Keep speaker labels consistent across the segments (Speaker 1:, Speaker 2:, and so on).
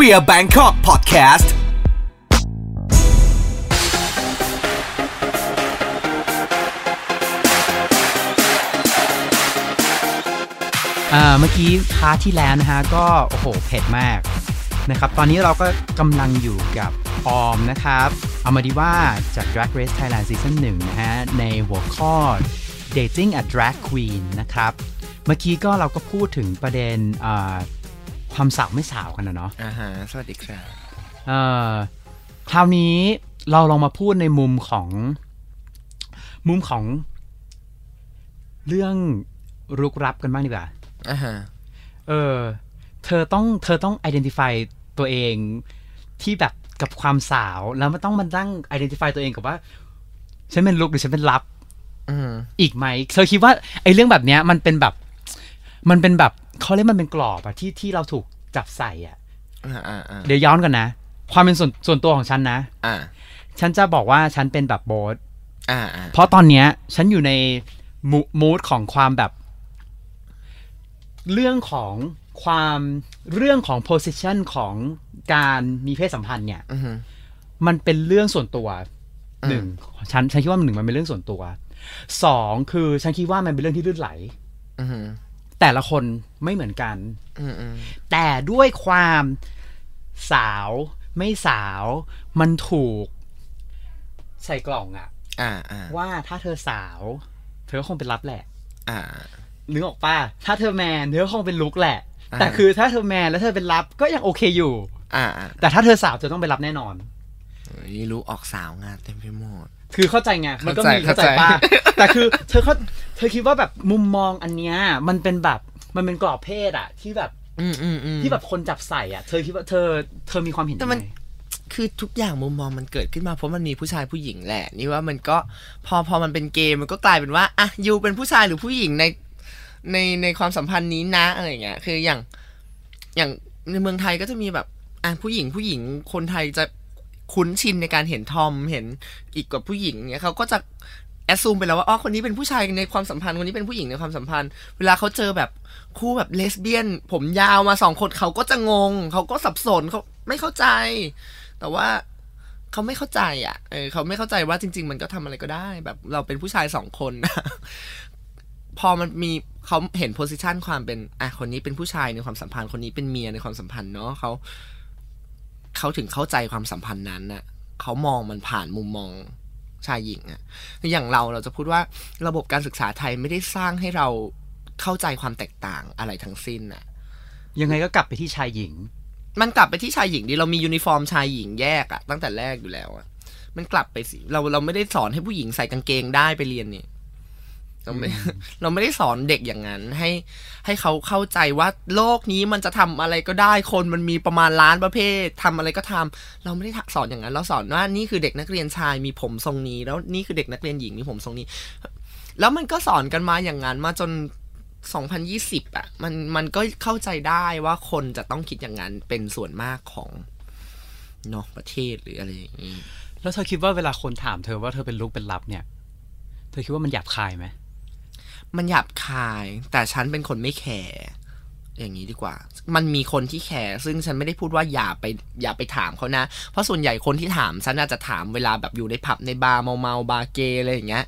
Speaker 1: Queer Bangkok Podcast
Speaker 2: เมื่อกี้พาร์ทที่แล้วนะฮะก็โอ้โหเผ็ดมากนะครับตอนนี้เราก็กำลังอยู่กับออมนะครับเอามาดีว่าจาก Drag Race Thailand Season 1นะฮะในหัวข้อ Dating a Drag Queen นะครับ เมื่อกี้ก็เราก็พูดถึงประเด็นอ่า ความสาวไม่สาวกันนะเนาะ
Speaker 3: อ่าฮะสวัสดีครับ
Speaker 2: เอ่อคราวนี้เราลองมาพูดในมุมของ มุมของ เรื่องรุกรับกันบ้างดีกว่า
Speaker 3: อ่าฮะ
Speaker 2: เออ เธอต้อง เธอต้อง identify ตัวเองที่แบบกับความสาวแล้วมันต้องมันตั้ง identify ตัวเองกับว่าฉันเป็นลุกหรือฉันเป็นลับ
Speaker 3: อืม
Speaker 2: อีกไหมเธอคิดว่าไอ้เรื่องแบบเนี้ยมันเป็นแบบ มันเป็นแบบเขาเรียกมันเป็นกรอบอะที่ที่เราถูกจับใส่อะ
Speaker 3: อ่าอ่าอ่า
Speaker 2: เดี๋ยวย้อนกันนะ ความเป็นส่วนส่วนตัวของฉันนะ
Speaker 3: อ่า
Speaker 2: ฉันจะบอกว่าฉันเป็นแบบโบส
Speaker 3: อ่าอ่า
Speaker 2: เพราะตอนเนี้ย ฉันอยู่ในมูดของความแบบ เรื่องของความเรื่องของ position ของการมีเพศสัมพันธ์เนี่ย
Speaker 3: อือฮึ
Speaker 2: มันเป็นเรื่องส่วนตัว
Speaker 3: อืม
Speaker 2: หนึ่งฉันฉันคิดว่ามันหนึ่งมันเป็นเรื่องส่วนตัวสองคือฉันคิดว่ามันเป็นเรื่องที่ลื่นไหล
Speaker 3: อือฮึ
Speaker 2: แต่ละคนไม่เหมือนกัน
Speaker 3: อืมอืม
Speaker 2: แต่ด้วยความสาวไม่สาวมันถูก ใส่กล่องอะ
Speaker 3: อ่าอ่า
Speaker 2: ว่าถ้าเธอสาว เธอก็คงเป็นรับแหละ
Speaker 3: อ่า
Speaker 2: นึกออกป่ะถ้าเธอแมนเธอก็คงเป็นลุกแหละ
Speaker 3: อ่า
Speaker 2: แต่คือถ้าเธอแมนแล้วเธอเป็นรับก็ยังโอเคอยู่
Speaker 3: อ่าอ่า
Speaker 2: แต่ถ้าเธอสาวเธอต้องไปรับแน่นอน
Speaker 3: นี่รู้ออกสาวงานเต็มไปหมด
Speaker 2: คือเข้าใจไงมันก็มี
Speaker 3: เข้า
Speaker 2: เข้า
Speaker 3: ใจ
Speaker 2: ใจป่ะแต่คือ เธอเขา เธอคิดว่าแบบมุมมองอันเนี้ยมันเป็นแบบมันเป็นกรอบเพศอะที่แบบ
Speaker 3: อืมอืมอืม
Speaker 2: ที่แบบคนจับใส่อะเธอคิดว่าเธอเธอมีความเห็น
Speaker 3: แต่
Speaker 2: ยัง
Speaker 3: มัน
Speaker 2: ไง
Speaker 3: คือทุกอย่างมุมมองมันเกิดขึ้นมาเพราะมันมีผู้ชายผู้หญิงแหละ นี่ว่ามันก็พอพอมันเป็นเกมมันก็กลายเป็นว่าอะยูเป็นผู้ชายหรือผู้หญิงในในในความสัมพันธ์นี้นะอะไรอย่างเงี้ย คืออย่างอย่างในเมืองไทยก็จะมีแบบอะผู้หญิงผู้หญิงคนไทยจะคุ้นชินในการเห็นทอมเห็นอีกกับผู้หญิงเนี่ยเขาก็จะ แอดซูมไปแล้วว่าอ๋อคนนี้เป็นผู้ชายในความสัมพันธ์คนนี้เป็นผู้หญิงในความสัมพันธ์ เวลาเขาเจอแบบคู่แบบเลสเบี้ยน ผมยาวมาสองคนเขาก็จะงง เขาก็สับสนเขาไม่เข้าใจ แต่ว่าเขาไม่เข้าใจอะเออเขาไม่เข้าใจว่าจริง ๆ มันก็ทำอะไรก็ได้ แบบเราเป็นผู้ชายสองคนพอมันมีเขาเห็น position ความเป็นอะคนนี้เป็นผู้ชายในความสัมพันธ์คนนี้เป็นเมียในความสัมพันธ์เนาะเขาเขาถึงเข้าใจความสัมพันธ์นั้นน่ะเขามองมันผ่านมุมมอง ชายหญิงอะอย่างเราเราจะพูดว่าระบบการศึกษาไทยไม่ได้สร้างให้เราเข้าใจความแตกต่างอะไรทั้งสิ้นน่ะ
Speaker 2: ยังไงก็กลับไปที่ชายหญิง
Speaker 3: มันกลับไปที่ชายหญิงดิเรามียูนิฟอร์มชายหญิงแยกอะตั้งแต่แรกอยู่แล้วอะมันกลับไปสิเราเราไม่ได้สอนให้ผู้หญิงใส่กางเกงได้ไปเรียนนี่ เราไม่เราไม่ได้สอนเด็กอย่างนั้น ให้ให้เขาเข้าใจว่าโลกนี้มันจะทำอะไรก็ได้คนมันมีประมาณล้านประเภททำอะไรก็ทำเราไม่ได้สอนอย่างนั้น เราสอนว่านี่คือเด็กนักเรียนชายมีผมทรงนี้ แล้วนี่คือเด็กนักเรียนหญิงมีผมทรงนี้ แล้วมันก็สอนกันมาอย่างนั้นมาจน 2020อะมันมันก็เข้าใจได้ว่าคนจะต้องคิดอย่างนั้นเป็นส่วนมากของเนาะประเทศหรืออะไรอย่างนี้
Speaker 2: แล้วเธอคิดว่าเวลาคนถามเธอว่าเธอเป็นรุกเป็นรับเนี่ย เธอคิดว่ามันหยาบคายไหม
Speaker 3: มันหยาบคาย แต่ฉันเป็นคนไม่แคร์อย่างนี้ดีกว่า มันมีคนที่แคร์ซึ่งฉันไม่ได้พูดว่าอย่าไปอย่าไปถามเขานะ เพราะส่วนใหญ่คนที่ถามฉันอาจจะถามเวลาแบบอยู่ในผับในบาร์เมาเมาๆบาร์เกย์อะไรอย่างเงี้ย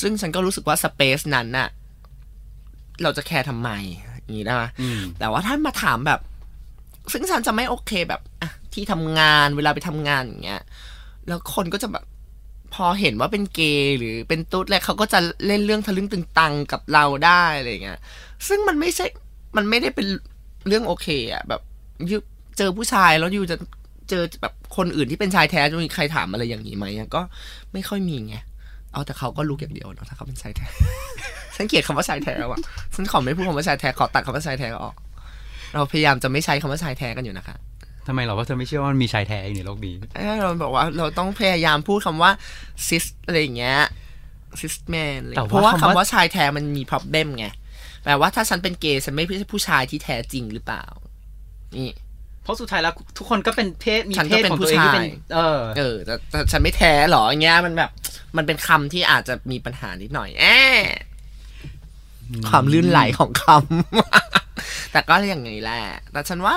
Speaker 3: ซึ่งฉันก็รู้สึกว่า space นั้นน่ะ เราจะแคร์ทำไมอย่างนี้ได้ไหม
Speaker 2: อืม
Speaker 3: แต่ว่าถ้ามาถามแบบ ซึ่งฉันจะไม่โอเคแบบอะที่ทำงานเวลาไปทำงานอย่างเงี้ย แล้วคนก็จะแบบ พอเห็นว่าเป็นเกย์หรือเป็นตุ๊ดแล้วเขาก็จะเล่นเรื่องทะลึ่งตึงตังกับเราได้อะไรเงี้ย ซึ่งมันไม่ใช่ มันไม่ได้เป็นเรื่องโอเคอะแบบยูเจอผู้ชายแล้วยูจะเจอแบบคนอื่นที่เป็นชายแท้จะมีใครถามอะไรอย่างนี้ไหมก็ไม่ค่อยมีไงเอาแต่เขาก็รู้อย่างเดียวเนาะถ้าเขาเป็นชายแท้ ฉันเกลียดคำว่าชายแท้ว่ะฉันขอไม่พูดคำว่าชายแท้ขอตัดคำว่าชายแท้ออก เราพยายามจะไม่ใช้คำว่าชายแท้กันอยู่นะคะ
Speaker 2: ทำไมเหรอว่าเธอไม่เชื่อว่ามันมีชายแท้อยู่ในโลกนี้
Speaker 3: เอ้ยเราบอกว่าเราต้องพยายามพูดคำว่า cis อะไรอย่างเงี้ย cis man อะไรอย่าง
Speaker 2: แต่
Speaker 3: เงี้ย
Speaker 2: ว่า
Speaker 3: เพราะว่า
Speaker 2: คำว่า
Speaker 3: คำว่าชายแท้มันมี problem ไงแปลว่าถ้าฉันเป็นเกย์ฉันไม่ใช่ผู้ชายที่แท้จริงหรือเปล่า นี่
Speaker 2: เพราะสุดท้ายแล้วทุกคนก็เป็นเพศมี
Speaker 3: ฉัน
Speaker 2: เพ
Speaker 3: ก็
Speaker 2: ศ
Speaker 3: เป็น
Speaker 2: ของ
Speaker 3: ผู้
Speaker 2: ตัวเองที่เป็น
Speaker 3: ชาย
Speaker 2: เออ
Speaker 3: เออแต่แต่ฉันไม่แท้หรออย่างเงี้ยมันแบบ มันเป็นคำที่อาจจะมีปัญหานิดหน่อยแอะความลื่นไหลของคำ แต่ก็อย่างนี้แหละ แต่ฉันว่า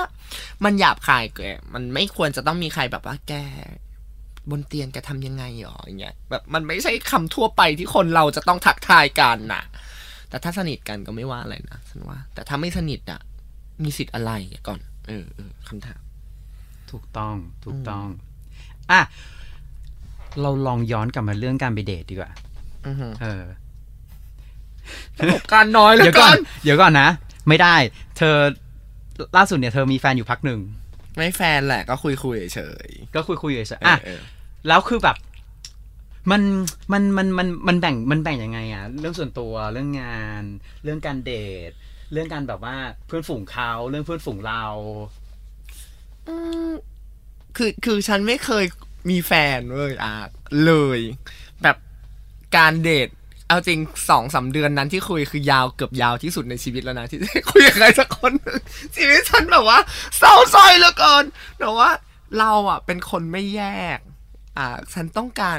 Speaker 3: มันหยาบคายเกินมันไม่ควรจะต้องมีใครแบบว่าแกบนเตียงแกทำยังไงหรออย่างเงี้ยแบบมันไม่ใช่คำทั่วไปที่คนเราจะต้องทักทายกันน่ะ แต่ถ้าสนิทกันก็ไม่ว่าอะไรนะฉันว่า แต่ถ้าไม่สนิทอะ มีสิทธิ์อะไรก่อน เออเออคำถาม
Speaker 2: ถูกต้องถูกต้อง อะ เราลองย้อนกลับมาเรื่องการไปเดทดีกว่า
Speaker 3: อือฮึ
Speaker 2: เออ
Speaker 3: ประสบการณ์น้อยเหลย
Speaker 2: เดี๋ยวก่
Speaker 3: ก่
Speaker 2: อ
Speaker 3: อนน
Speaker 2: เดี๋ยวก่อนนะ ไม่ได้ เธอล่าสุดเนี่ยเธอมีแฟนอยู่พักหนึ่ง
Speaker 3: ไม่แฟนแหละก็คุยคุยๆเฉย
Speaker 2: ก็คุยคุยๆเฉย
Speaker 3: ๆ
Speaker 2: ๆอะ
Speaker 3: เออ
Speaker 2: แล้วคือแบบมันมันมันมันมันแบ่งมันแบ่งยังไงอะเรื่องส่วนตัวเรื่องงาน เรื่องการเดท เรื่องการแบบว่าเพื่อนฝูงเขาเรื่องเพื่อนฝูงเรา
Speaker 3: อืมคือคือฉันไม่เคยมีแฟนเว้ยอาเลย แบบการเดท เอาจริงสองสามเดือนนั้นที่คุยคือยาวเกือบยาวที่สุดในชีวิตแล้วนะที่ได้คุยกับใครสักคน ชีวิตฉันแบบว่าเศร้าส้อยเหลือเกินแต่ว่า เราอะเป็นคนไม่แยก อ่า ฉันต้องการ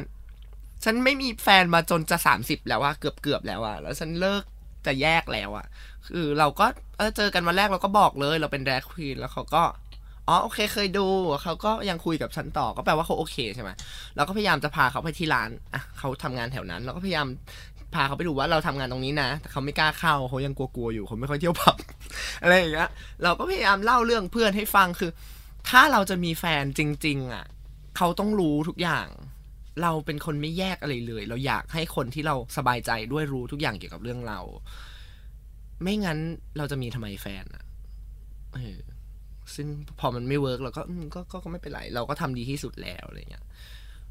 Speaker 3: ฉันไม่มีแฟนมาจนจะสามสิบแล้วอะเกือบเกือบแล้วอะแล้วฉันเลิกจะแยกแล้วอะ คือเราก็เออเจอกันวันแรกเราก็บอกเลย เราเป็นแดกควีนแล้วเขาก็อ๋อโอเคเคยดูเขาก็ยังคุยกับฉันต่อก็แปลว่าเขาโอเคใช่ไหมเราก็พยายามจะพาเขาไปที่ร้านอะเขาทำงานแถวนั้น เราก็พยายาม พาเขาไปดูว่าเราทำงานตรงนี้นะ แต่เขาไม่กล้าเข้าเขายังกลัวๆอยู่เขาไม่ค่อยเที่ยวผับอะไรอย่างเงี้ยเราก็พยายามเล่าเรื่องเพื่อนให้ฟังคือ ถ้าเราจะมีแฟนจริง ๆ อะ เขาต้องรู้ทุกอย่าง เราเป็นคนไม่แยกอะไรเลย เราอยากให้คนที่เราสบายใจด้วยรู้ทุกอย่างเกี่ยวกับเรื่องเรา ไม่งั้นเราจะมีทำไมแฟนอะเออซึ่งพอมันไม่ work เราก็ก็ก็ก็ไม่เป็นไร เราก็ทำดีที่สุดแล้วอะไรเงี้ย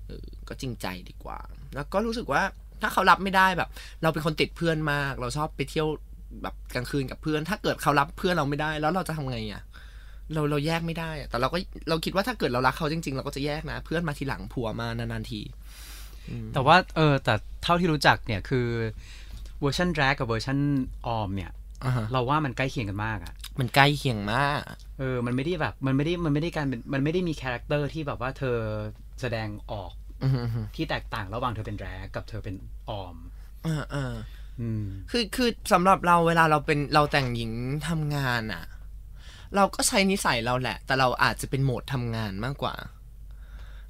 Speaker 3: เออก็จริงใจดีกว่า แล้วก็รู้สึกว่า ถ้าเขารับไม่ได้แบบ เราเป็นคนติดเพื่อนมาก เราชอบไปเที่ยวแบบกลางคืนกับเพื่อน ถ้าเกิดเขารับเพื่อนเราไม่ได้ แล้วเราจะทำไงอะเราเราแยกไม่ได้อะแต่เราก็เราคิดว่าถ้าเกิดเรารักเขาจริง ๆ เราก็จะแยกนะ เพื่อนมาทีหลังผัวมานานๆที
Speaker 2: แต่ว่าเออแต่เท่าที่รู้จักเนี่ยคือเวอร์ชัน drag กับเวอร์ชันออมเนี่ยเราว่ามันใกล้เคียงกันมากอะ
Speaker 3: มันใกล้เคียงมาก
Speaker 2: เออ มันไม่ได้แบบ มันไม่ได้ มันไม่ได้การเป็นมันไม่ได้มี character ที่แบบว่าเธอแสดงออก
Speaker 3: อือฮึอือฮึ
Speaker 2: ที่แตกต่างระหว่างเธอเป็น drag กับเธอเป็นออม
Speaker 3: อ่าอ่า
Speaker 2: อืม
Speaker 3: คือคือสำหรับเราเวลาเราเป็นเราแต่งหญิงทำงานอะเราก็ใช้นิสัยเราแหละ แต่เราอาจจะเป็นโหมดทำงานมากกว่า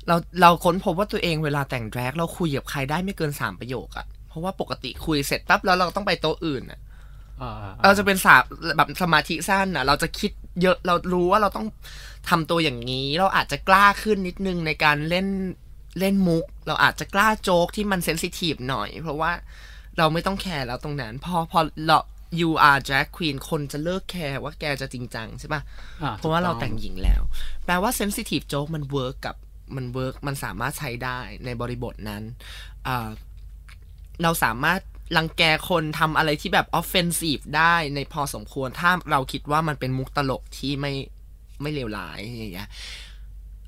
Speaker 3: เราเราค้นพบว่าตัวเองเวลาแต่งแดรกเราคุยกับใครได้ไม่เกินสามประโยคอะเพราะว่าปกติคุยเสร็จปั๊บแล้วเราต้องไปโต๊ะอื่นอะ
Speaker 2: อ่า
Speaker 3: เราจะเป็นสาแบบสมาธิสั้นอะเราจะคิดเยอะเรารู้ว่าเราต้องทำตัวอย่างนี้ เราอาจจะกล้าขึ้นนิดนึงในการเล่น เล่นมุก เราอาจจะกล้าโจ๊กที่มันเซนซิทีฟหน่อย เพราะว่าเราไม่ต้องแคร์แล้วตรงนั้น พอพอเรา you are drag queen คนจะเลิกแคร์ว่าแกจะจริงจังใช่ปะ
Speaker 2: อ่
Speaker 3: เพราะว่าเราแต่งหญิงแล้ว แปลว่า sensitive joke มัน work กับมัน work มันสามารถใช้ได้ในบริบทนั้นอ่าเราสามารถรังแกคนทำอะไรที่แบบ offensive ได้ในพอสมควร ถ้าเราคิดว่ามันเป็นมุกตลกที่ไม่ไม่เลวร้ายอย่างเงี้ย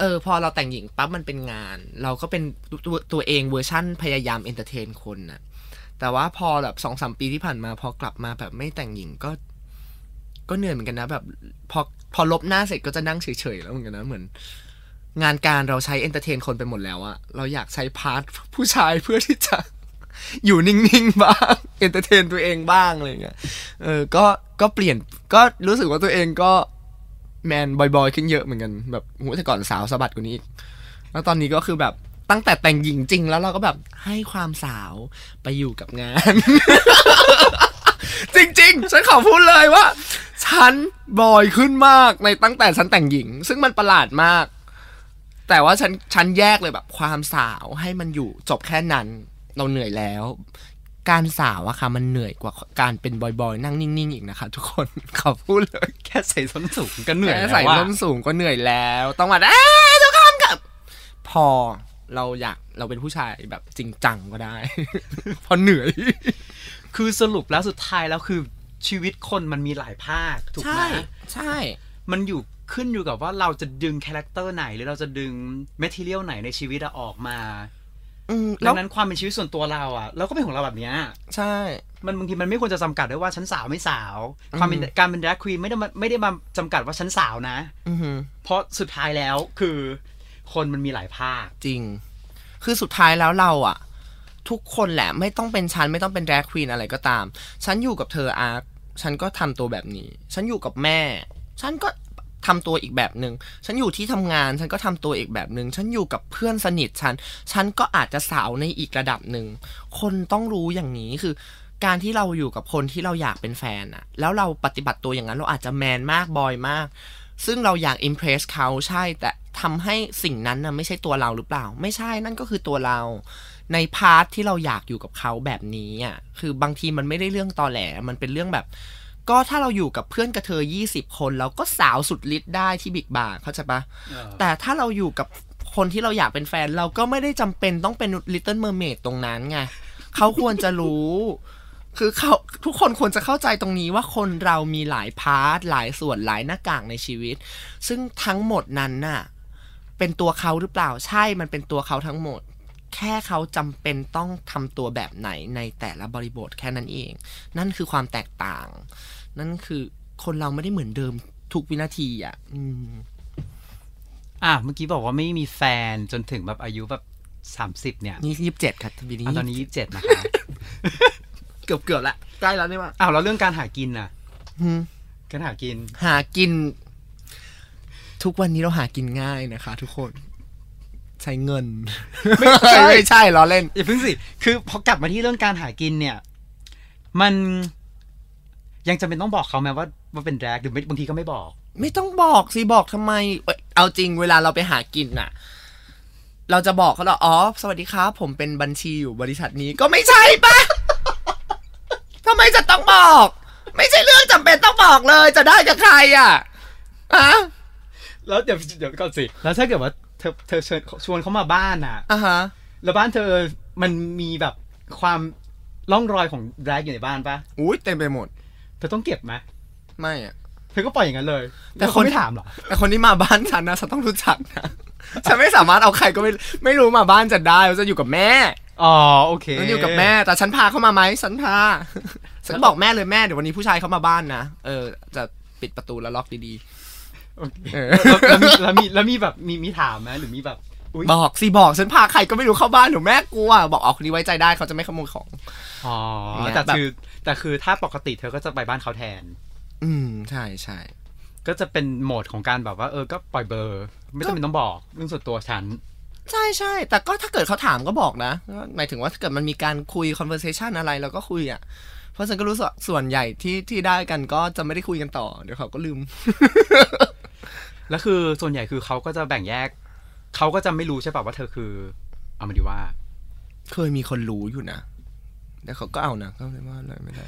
Speaker 3: เออพอเราแต่งหญิงปั๊บมันเป็นงาน เราก็เป็นตัวตัวเองเวอร์ชั่นพยายาม entertain คนนะแต่ว่าพอแบบสองสามปีที่ผ่านมา พอกลับมาแบบไม่แต่งหญิงก็ ก็เหนื่อยเหมือนกันนะ แบบพอพอลบหน้าเสร็จก็จะนั่งเฉยๆแล้วเหมือนกันนะเหมือน งานการเราใช้ entertain คนไปหมดแล้วอะเราอยากใช้ part ผู้ชายเพื่อที่จะอยู่นิ่งๆบ้าง entertain ตัวเองบ้างอะไรเงี้ยเออก็ก็เปลี่ยนก็รู้สึกว่าตัวเองก็ แมน boy ๆขึ้นเยอะเหมือนกันแบบโหแต่ก่อนสาวสะบัดกว่านี้อีกแล้วตอนนี้ก็คือแบบตั้งแต่แต่งหญิงจริงแล้วเราก็แบบให้ความสาวไปอยู่กับงาน จริง ๆ ฉันขอพูดเลยว่า ฉันบอยขึ้นมากในตั้งแต่ฉันแต่งหญิง ซึ่งมันประหลาดมาก แต่ว่าฉันฉันแยกเลยแบบ ความสาวให้มันอยู่จบแค่นั้น เราเหนื่อยแล้ว การสาวอะค่ะ มันเหนื่อยกว่าการเป็นบอยๆ นั่งนิ่งๆอีกนะคะ ทุกคนขอพูดเลย
Speaker 2: แค่ใส่ส้นสูงก็เหนื่อย
Speaker 3: แค่
Speaker 2: แล้ว
Speaker 3: ใส่
Speaker 2: ว่า
Speaker 3: ส้นสูงก็เหนื่อยแล้ว ต้องมาเอ้ยทุกคนกับ พอเราอยากเราเป็นผู้ชายแบบจริงจังก็ได้เพราะเหนื่อย
Speaker 2: คือสรุปแล้วสุดท้ายแล้วคือชีวิตคนมันมีหลายภาคถูกไหม
Speaker 3: ใช่ใช่
Speaker 2: มันอยู่ขึ้นอยู่กับว่าเราจะดึง character ไหน หรือเราจะดึง material ไหนในชีวิตอะออกมา
Speaker 3: อืม แล้วดั
Speaker 2: งนั้นความเป็นชีวิตส่วนตัวเราอะเราก็เป็นของเราแบบเนี้ย
Speaker 3: ใช่
Speaker 2: มันบางทีมันไม่ควรจะจำกัดด้วยว่าฉันสาวไม่สาว ความเป็นการเป็น drag queen ไม่ได้มาไม่ได้มาจำกัดว่าฉันสาวนะ
Speaker 3: อือหือ
Speaker 2: เพราะสุดท้ายแล้วคือคนมันมีหลายภาค
Speaker 3: จริง คือสุดท้ายแล้วเราอะทุกคนแหละไม่ต้องเป็นฉันไม่ต้องเป็นแดรคควีนอะไรก็ตาม ฉันอยู่กับเธออาร์คฉันก็ทำตัวแบบนี้ ฉันอยู่กับแม่ ฉันก็ ทำตัวอีกแบบหนึง่งฉันอยู่ที่ทำงานฉันก็ทำตัวอีกแบบหนึง่งฉันอยู่กับเพื่อนสนิทฉัน ฉันก็อาจจะสาวในอีกระดับหนึ่งคนต้องรู้อย่างนี้คือการที่เราอยู่กับคนที่เราอยากเป็นแฟนอะแล้วเราปฏิบัติตัวอย่างนั้นเราอาจจะแมนมากบอยมาก ซึ่งเราอยาก impress เขาใช่ แต่ทำให้สิ่งนั้นนะไม่ใช่ตัวเราหรือเปล่า ไม่ใช่นั่นก็คือตัวเรา ใน part ที่เราอยากอยู่กับเขาแบบนี้อะคือบางทีมันไม่ได้เรื่องตอแหลมันเป็นเรื่องแบบ ก็ถ้าเราอยู่กับเพื่อนกะเทยยี่สิบคนเราก็สาวสุดฤทธิ์ได้ที่บิ๊กบาร์เข้าใจปะแต่ถ้าเราอยู่กับคนที่เราอยากเป็นแฟน เราก็ไม่ได้จำเป็นต้องเป็น Little Mermaid ตรงนั้นไงเขาควรจะรู้ คือเขาทุกคนควรจะเข้าใจตรงนี้ว่าคนเรามีหลายพาร์ทหลายส่วนหลายหน้ากากในชีวิต ซึ่งทั้งหมดนั้นน่ะ เป็นตัวเขาหรือเปล่าใช่มันเป็นตัวเขาทั้งหมด แค่เขาจำเป็นต้องทำตัวแบบไหนในแต่ละบริบทแค่นั้นเอง นั่นคือความแตกต่าง นั่นคือคนเราไม่ได้เหมือนเดิมทุกวินาทีอะอืม
Speaker 2: อะเมื่อกี้บอกว่าไม่มีแฟนจนถึงแบบอายุแบบสามสิบเนี่ย
Speaker 3: นี่ยี่สิบเจ็ดครับปีนี้
Speaker 2: อะตอนนี้ยี่สิบเจ็ดนะคะ
Speaker 3: เกือบเกือบๆละใกล้แล้วนี่ว่า
Speaker 2: อ้าวแล้วเรื่องการหากินน่ะ
Speaker 3: อืม
Speaker 2: การหากิน
Speaker 3: หากิน ทุกวันนี้เราหากินง่ายนะคะ ทุกคน ใช้เงิน
Speaker 2: ไม่ใช่
Speaker 3: ไม่ใช่ล้อเล่น
Speaker 2: อย่าเพิ่งสิคือพอกลับมาที่เรื่องการหากินเนี่ย มันยังจำเป็นต้องบอกเขาไหมว่าว่าเป็นแดกหรือไม่บางทีก็ไม่บอก
Speaker 3: ไม่ต้องบอกสิบอกทำไมเอ้ยเอาจริงเวลาเราไปหากินน่ะ เราจะบอกเขาเหรออ๋อสวัสดีครับผมเป็นบัญชีอยู่บริษัทนี้ก็ไม่ใช่ปะทำไมจะต้องบอก ไม่ใช่เรื่องจำเป็นต้องบอกเลย จะได้กับใครอะอะ
Speaker 2: แล้วเดี๋ยวเดี๋ยวก่อนสิ แล้วถ้าเกิดว่า เธอเธอเชิญชวนเขามาบ้านน่ะ
Speaker 3: อะฮะ
Speaker 2: แล้วบ้านเธอมันมีแบบความร่องรอยของแดกอยู่ในบ้านปะ
Speaker 3: อุ้ยเต็มไปหมด
Speaker 2: เธอต้องเก็บไหม
Speaker 3: ไม่อะ
Speaker 2: เธอก็ปล่อยอย่างนั้นเลย
Speaker 3: แต่
Speaker 2: แล้ว
Speaker 3: คน
Speaker 2: เขาไม่ถามเหรอ
Speaker 3: แต่คนที่มาบ้านฉันนะฉันต้องรู้จักนะฉันไม่สามารถเอาใครก็ไม่ไม่รู้มาบ้านจะได้ฉันจะอยู่กับแม่
Speaker 2: อ๋อโอเค
Speaker 3: ฉันอยู่กับแม่ แต่ฉันพาเข้ามาไหมฉันพาฉันบอกแม่เลยแม่เดี๋ยววันนี้ผู้ชายเข้ามาบ้านนะเออจะปิดประตูแล้วล็อกดี
Speaker 2: โอเค
Speaker 3: ๆเออ
Speaker 2: แล้วแล้วมีแล้วมีแล้วมีแบบมีมีถามไหมหรือมีแบบอุ๊ย
Speaker 3: บอกสิบอกฉันพาใครก็ไม่รู้เข้าบ้านหนูแม่กลัวบอกเอาคนนี้ไว้ใจได้เขาจะไม่ขโมยของ
Speaker 2: อ๋อ
Speaker 3: เนี่ย
Speaker 2: แต่
Speaker 3: แบบ
Speaker 2: คือแต่คือถ้าปกติเธอก็จะไปบ้านเขาแทน
Speaker 3: อืมใช่ใช่
Speaker 2: ก็จะเป็นโหมดของการแบบว่า เออก็ปล่อยเบอร์ ไม่จำเป็นต้องบอกเรื่องส่วนตัวฉัน
Speaker 3: ใช่ใช่ แต่ก็ถ้าเกิดเขาถามก็บอกนะ หมายถึงว่าถ้าเกิดมันมีการคุย conversation อะไรเราก็คุยอะ เพราะฉันก็รู้สึกส่วนใหญ่ที่ที่ได้กันก็จะไม่ได้คุยกันต่อ เดี๋ยวเขาก็ลืม
Speaker 2: แล้วคือส่วนใหญ่คือเขาก็จะแบ่งแยก เขาก็จะไม่รู้ใช่ป่ะว่าเธอคือเอามาดีว่า
Speaker 3: เคยมีคนรู้อยู่นะแต่เขาก็เอานะก็ไม่ว่าอะไรไม่ได้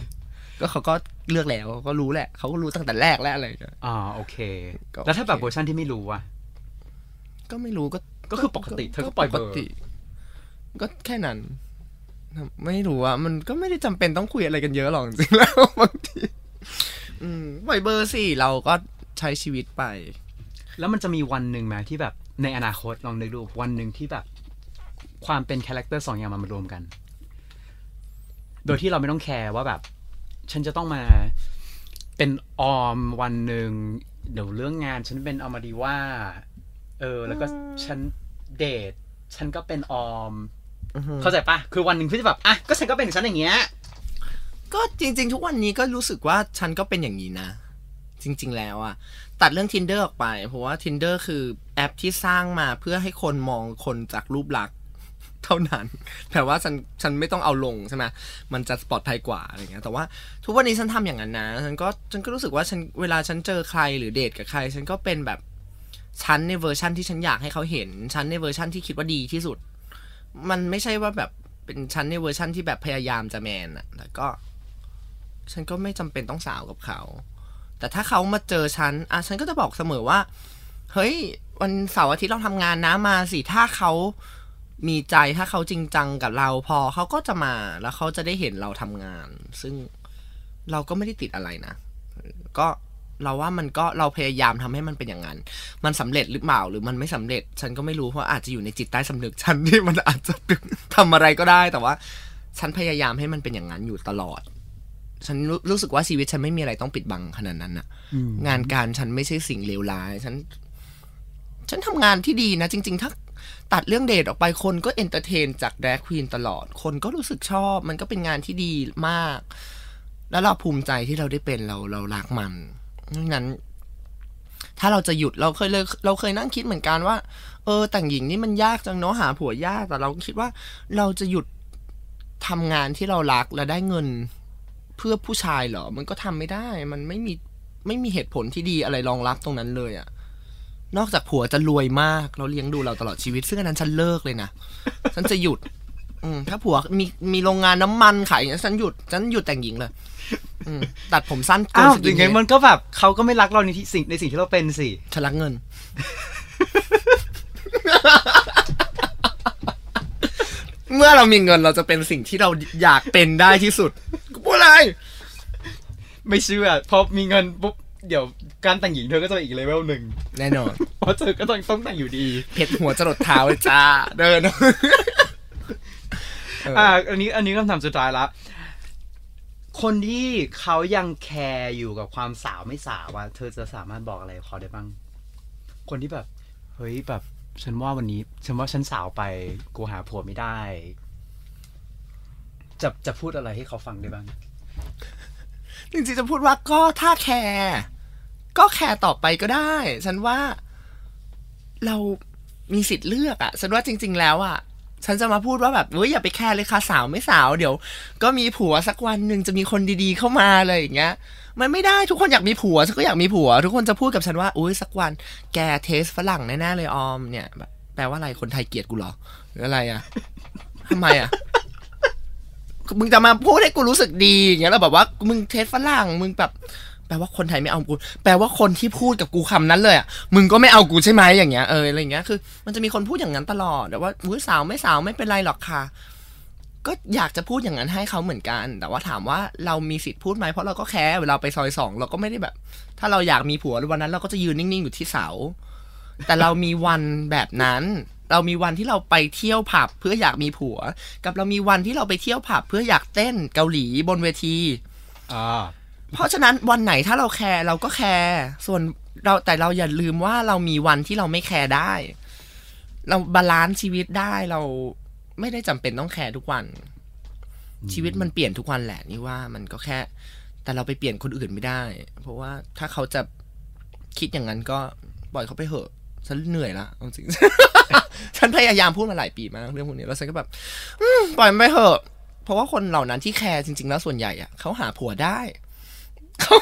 Speaker 3: ก็เขาก็เลือกแล้วก็รู้แหละเขาก็รู้ตั้งแต่แรกแล้วอะไรอย่างเงี้ย
Speaker 2: อ่าโอเค
Speaker 3: ก็
Speaker 2: แล้วถ้าแบบ
Speaker 3: โอเค
Speaker 2: เวอร์ชันที่ไม่รู้อะ
Speaker 3: ก็ไม่รู้ก็
Speaker 2: ก็คือปกติเธอก็ปล่อยเบอร์
Speaker 3: ปกติก็แค่นั้น ไม่รู้อะมันก็ไม่ได้จำเป็นต้องคุยอะไรกันเยอะหรอกจริงๆแล้วบางทีอืมปล่อยเบอร์สิเราก็ใช้ชีวิตไป
Speaker 2: แล้วมันจะมีวันหนึ่งไหมที่แบบในอนาคตลองนึกดูวันหนึ่งที่แบบ ความเป็น character สองอย่างมันมารวมกัน โดยที่เราไม่ต้องแคร์ว่าแบบ ฉันจะต้องมาเป็นออมวันหนึ่งเดี๋ยวเรื่องงาน ฉันเป็นออมาดีว่า เออ แล้วก็ฉันเดทฉันก็เป็นออมเข้าใจปะคือวันหนึ่งที่จะแบบอะก็ฉันก็เป็นของฉันอย่างเงี้ย
Speaker 3: ก็จริง ๆ ทุกวันนี้ก็รู้สึกว่าฉันก็เป็นอย่างนี้นะ จริง ๆ แล้วอะตัดเรื่อง tinder ออกไป เพราะว่า tinder คือแอปที่สร้างมาเพื่อให้คนมองคนจากรูปลักษณ์เท่านั้นแต่ว่าฉันฉันไม่ต้องเอาลงใช่ไหมมันจะปลอดภัยกว่าอะไรเงี้ย แต่ว่าทุกวันนี้ฉันทำอย่างนั้นนะ ฉันก็ฉันก็รู้สึกว่าฉันเวลาฉันเจอใครหรือเดทกับใคร ฉันก็เป็นแบบฉันในเวอร์ชั่นที่ฉันอยากให้เขาเห็น ฉันในเวอร์ชั่นที่คิดว่าดีที่สุด มันไม่ใช่ว่าแบบเป็นฉันในเวอร์ชั่นที่แบบพยายามจะแมนอะแต่ก็ ฉันก็ไม่จำเป็นต้องสาวกับเขา แต่ถ้าเขามาเจอฉันอะฉันก็จะบอกเสมอว่า เฮ้ย วันเสาร์อาทิตย์เราทำงานนะมาสิถ้าเขามีใจถ้าเขาจริงจังกับเราพอเขาก็จะมาแล้วเขาจะได้เห็นเราทำงาน ซึ่งเราก็ไม่ได้ติดอะไรนะ ก็เราว่ามันก็เราพยายามทำให้มันเป็นอย่างนั้น มันสำเร็จหรือเปล่าหรือมันไม่สำเร็จ ฉันก็ไม่รู้เพราะอาจจะอยู่ในจิตใต้สำนึกฉันที่มันอาจจะทำอะไรก็ได้ แต่ว่า ฉันพยายามให้มันเป็นอย่างนั้นอยู่ตลอด ฉันรู้รู้สึกว่าชีวิตฉันไม่มีอะไรต้องปิดบังขนาดนั้นน่ะงานการฉันไม่ใช่สิ่งเลวร้าย ฉัน ฉันทำงานที่ดีนะ จริง ๆ ถ้าตัดเรื่องเดทออกไปคนก็ entertain จาก drag queen ตลอด คนก็รู้สึกชอบ มันก็เป็นงานที่ดีมาก แล้วเราภูมิใจที่เราได้เป็นเราเรารักมันดังนั้น ถ้าเราจะหยุดเราเคยเลยเราเคยนั่งคิดเหมือนกันว่า เออ แต่งหญิงนี่มันยากจังเนาะหาผัวยากแต่เราคิดว่าเราจะหยุดทำงานที่เรารักแล้วได้เงิน เพื่อผู้ชายเหรอ มันก็ทำไม่ได้ มันไม่มีไม่มีเหตุผลที่ดีอะไรรองรับตรงนั้นเลยอะนอกจากผัวจะรวยมากแล้วเลี้ยงดูเราตลอดชีวิต ซึ่งอันนั้นฉันเลิกเลยนะ ฉันจะหยุด อืมถ้าผัวมีมีโรงงานน้ำมันขายอย่างนี้นฉันหยุด ฉันหยุดแต่งหญิงเลยอืมตัดผมสั้นเกิ
Speaker 2: อ้าวน
Speaker 3: ส
Speaker 2: อ
Speaker 3: กิน
Speaker 2: ย่าง
Speaker 3: เฮ
Speaker 2: งั้น
Speaker 3: ด
Speaker 2: มันก็แบบเขาก็ไม่รักเราในที่สิ่งในสิ่งที่เราเป็นสิ
Speaker 3: ฉันรักเงิน เมื่อเรามีเงินเราจะเป็นสิ่งที่เราอยากเป็นได้ที่สุด กูพูดอะไร
Speaker 2: ไม่เชื่อพอมีเงินปุ๊บเดี๋ยวการแต่งหญิงเธอก็จะอีกเลเวลหนึ่ง
Speaker 3: แน่นอน
Speaker 2: เพราะเธอก็ต้องต้องแต่งอยู่ดี
Speaker 3: เพชรหัวจรดเท้าเลยจ้าเดินเอออ่
Speaker 2: อ่า อันนี้อันนี้คำถามสุดท้ายละคนที่เขายังแคร์อยู่กับความสาวไม่สาวว่าเธอจะสามารถบอกอะไรเขาได้บ้าง คนที่แบบ เฮ้ยแบบ ฉันว่าวันนี้ ฉันว่าฉันสาวไปกูหาผัวไม่ได้ จะจะพูดอะไรให้เขาฟังได้บ้าง
Speaker 3: จริงๆจะพูดว่าก็ถ้าแคร์ก็แคร์ต่อไปก็ได้ ฉันว่าเรามีสิทธิ์เลือกอะฉันว่าจริง ๆ แล้วอะฉันจะมาพูดว่าแบบเฮ้ยอย่าไปแคร์เลยค่ะสาวไม่สาวเดี๋ยว ก็มีผัวสักวันหนึ่งจะมีคนดีๆเข้ามาอะไรอย่างเงี้ย มันไม่ได้ทุกคนอยากมีผัวฉันก็อยากมีผัว ทุกคนจะพูดกับฉันว่าอุ้ยสักวัน แกเทสฝรั่งแน่ๆเลยออมเนี่ยแปลว่าอะไรคนไทยเกลียดกูเหรอหรืออะไรอะทำไมอะ มึงจะมาพูดให้กูรู้สึกดีอย่างเงี้ยแล้วแบบว่ามึงเทสฝรั่งมึงแบบแปลว่าคนไทยไม่เอากู แปลว่าคนที่พูดกับกูคำนั้นเลยอะ มึงก็ไม่เอากูใช่ไหมอย่างเงี้ย เออ อะไรเงี้ย คือ มันจะมีคนพูดอย่างนั้นตลอด แต่ว่าอุ้ยสาวไม่สาวไม่เป็นไรหรอกค่ะ ก็อยากจะพูดอย่างนั้นให้เขาเหมือนกัน แต่ว่าถามว่าเรามีสิทธิ์พูดไหมเพราะเราก็แคร์เวลาไปซอยสองเราก็ไม่ได้แบบ ถ้าเราอยากมีผัววันนั้น เราก็จะยืนนิ่งๆอยู่ที่เสา แต่เรามีวันแบบนั้น เรามีวันที่เราไปเที่ยวผับเพื่ออยากมีผัว กับเรามีวันที่เราไปเที่ยวผับเพื่ออยากเต้นเกาหลีบนเวที
Speaker 2: อ่า
Speaker 3: เพราะฉะนั้นวันไหนถ้าเราแคร์เราก็แคร์ส่วนเราแต่เราอย่าลืมว่าเรามีวันที่เราไม่แคร์ได้ เรา balance ชีวิตได้เราไม่ได้จำเป็นต้องแคร์ทุกวัน ชีวิตมันเปลี่ยนทุกวันแหละนี่ว่ามันก็แค่ แต่เราไปเปลี่ยนคนอื่นไม่ได้ เพราะว่าถ้าเขาจะคิดอย่างนั้นก็ปล่อยเขาไปเถอะ ฉันเหนื่อยละเอาจริง ฉันพยายามพูดมาหลายปีมากเรื่องพวกนี้แล้วฉันก็แบบปล่อยมันไปเถอะ เพราะว่าคนเหล่านั้นที่แคร์จริง ๆ แล้วส่วนใหญ่อะเขาหาผัวได้เขา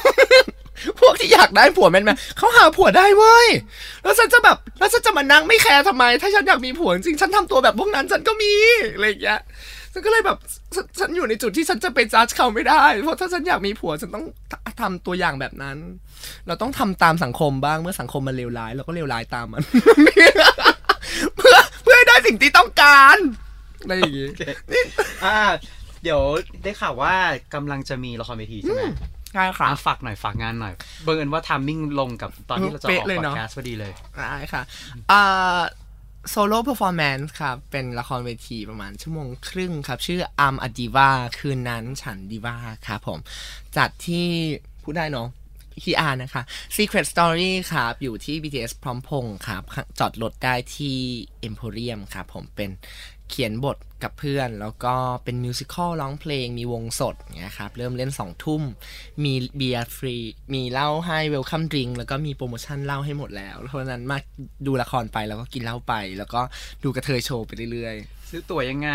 Speaker 3: พวกที่อยากได้ผัวแมนๆเขาหาผัวได้เว้ย แล้วฉันจะแบบ แล้วฉันจะมานั่งไม่แคร์ทำไม ถ้าฉันอยากมีผัวจริง ฉันทำตัวแบบพวกนั้นฉันก็มี อะไรอย่างเงี้ย ฉันก็เลยแบบฉนฉันอยู่ในจุดที่ฉันจะไปจัดเขาไม่ได้ เพราะถ้าฉันอยากมีผัวฉันต้องทำตัวอย่างแบบนั้น เราต้องทำตามสังคมบ้างเมื่อสังคมมันเลวร้ายเราก็เลวร้ายตามมัน เพื่อเพื่อให้ได้สิ่งที่ต้องการอะไรอย่างงี้
Speaker 2: อ่า เดี๋ยวได้ข่าวว่ากำลังจะมีละครเวทีใช่ไหม
Speaker 3: ใช่ค่ะ
Speaker 2: อะฝากหน่อยฝากงานหน่อย เบิ่งเอิญว่าทามมิ่งลงกับตอนที่เราจะอ
Speaker 3: เป๊ะ
Speaker 2: อก
Speaker 3: เลย
Speaker 2: พอ
Speaker 3: เน
Speaker 2: ด
Speaker 3: อะ
Speaker 2: แคสต์พอดีเลย
Speaker 3: ได้ค่ะอ่า solo performance ครับ เป็นละครเวทีประมาณชั่วโมงครึ่งครับ ชื่ออัมอดีวาคืนนั้นฉันดีวาครับผม จัดที่พูดได้เนาะที่อานะคะ Secret Story ครับ อยู่ที่ BTS พร้อมพงษ์ครับ จอดรถได้ที่ Emporium ครับ ผมเป็น เขียนบทกับเพื่อน แล้วก็เป็น musical ร้องเพลงมีวงสดเงี้ยครับเริ่มเล่นสองทุ่ม มีเบียร์ฟรี มีเหล้าให้ welcome drink แล้วก็มีโปรโมชั่นเหล้าให้หมดแล้ว เพราะฉะนั้นมาดูละครไปแล้วก็กินเหล้าไป แล้วก็ดูกระเทยโชว์ไปเรื่อยๆ
Speaker 2: ซื้อตั๋วยังไง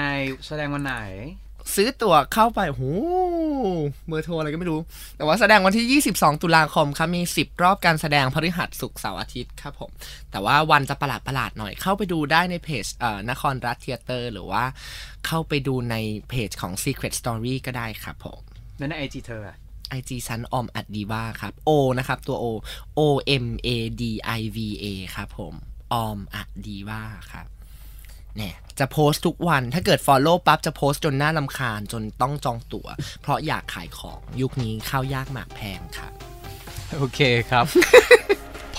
Speaker 2: แสดงวันไหน
Speaker 3: ซื้อตั๋วเข้าไปโหเบอร์โทรอะไรก็ไม่รู้ แต่ว่าแสดงวันที่ 22 ตุลาคมครับมี 10 รอบการแสดงพฤหัสศุกร์เสาร์อาทิตย์ครับผม แต่ว่าวันจะประหลาดประหลาดๆหน่อยเข้าไปดูได้ในเพจเอ่อนครรัฐ Theatre หรือว่าเข้าไปดูในเพจของ Secret Story ก็ได้ครับผม
Speaker 2: นั่นไอจีเธออะ
Speaker 3: IG ชันออมอัดดีว่าครับ O นะครับ ตัว O O M A D I V A ครับผมออมอัดดีว่าครับ เนี่ยจะโพสต์ทุกวัน ถ้าเกิด Follow ปั๊บจะโพสต์จนหน้าลำคาญจนต้องจองตั๋ว เพราะอยากขายของยุคนี้ข้าวยากหมากแพงครับ
Speaker 2: โอเคครับ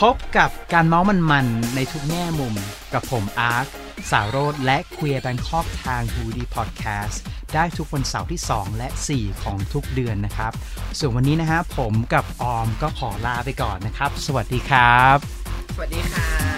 Speaker 2: พบกับการเมาส์มันๆ ในทุกแง่มุม กับผมอาร์คสาวโรดและเคลียร์แบงคอกทาง h ูดีพอดแคสต์ได้ทุกวันเสาร์ที่ 2 และ 4 ของทุกเดือนนะครับ ส่วนวันนี้นะฮะผมกับออมก็ขอลาไปก่อนนะครับ สวัสดีครับ
Speaker 3: สวัสดีค่ะ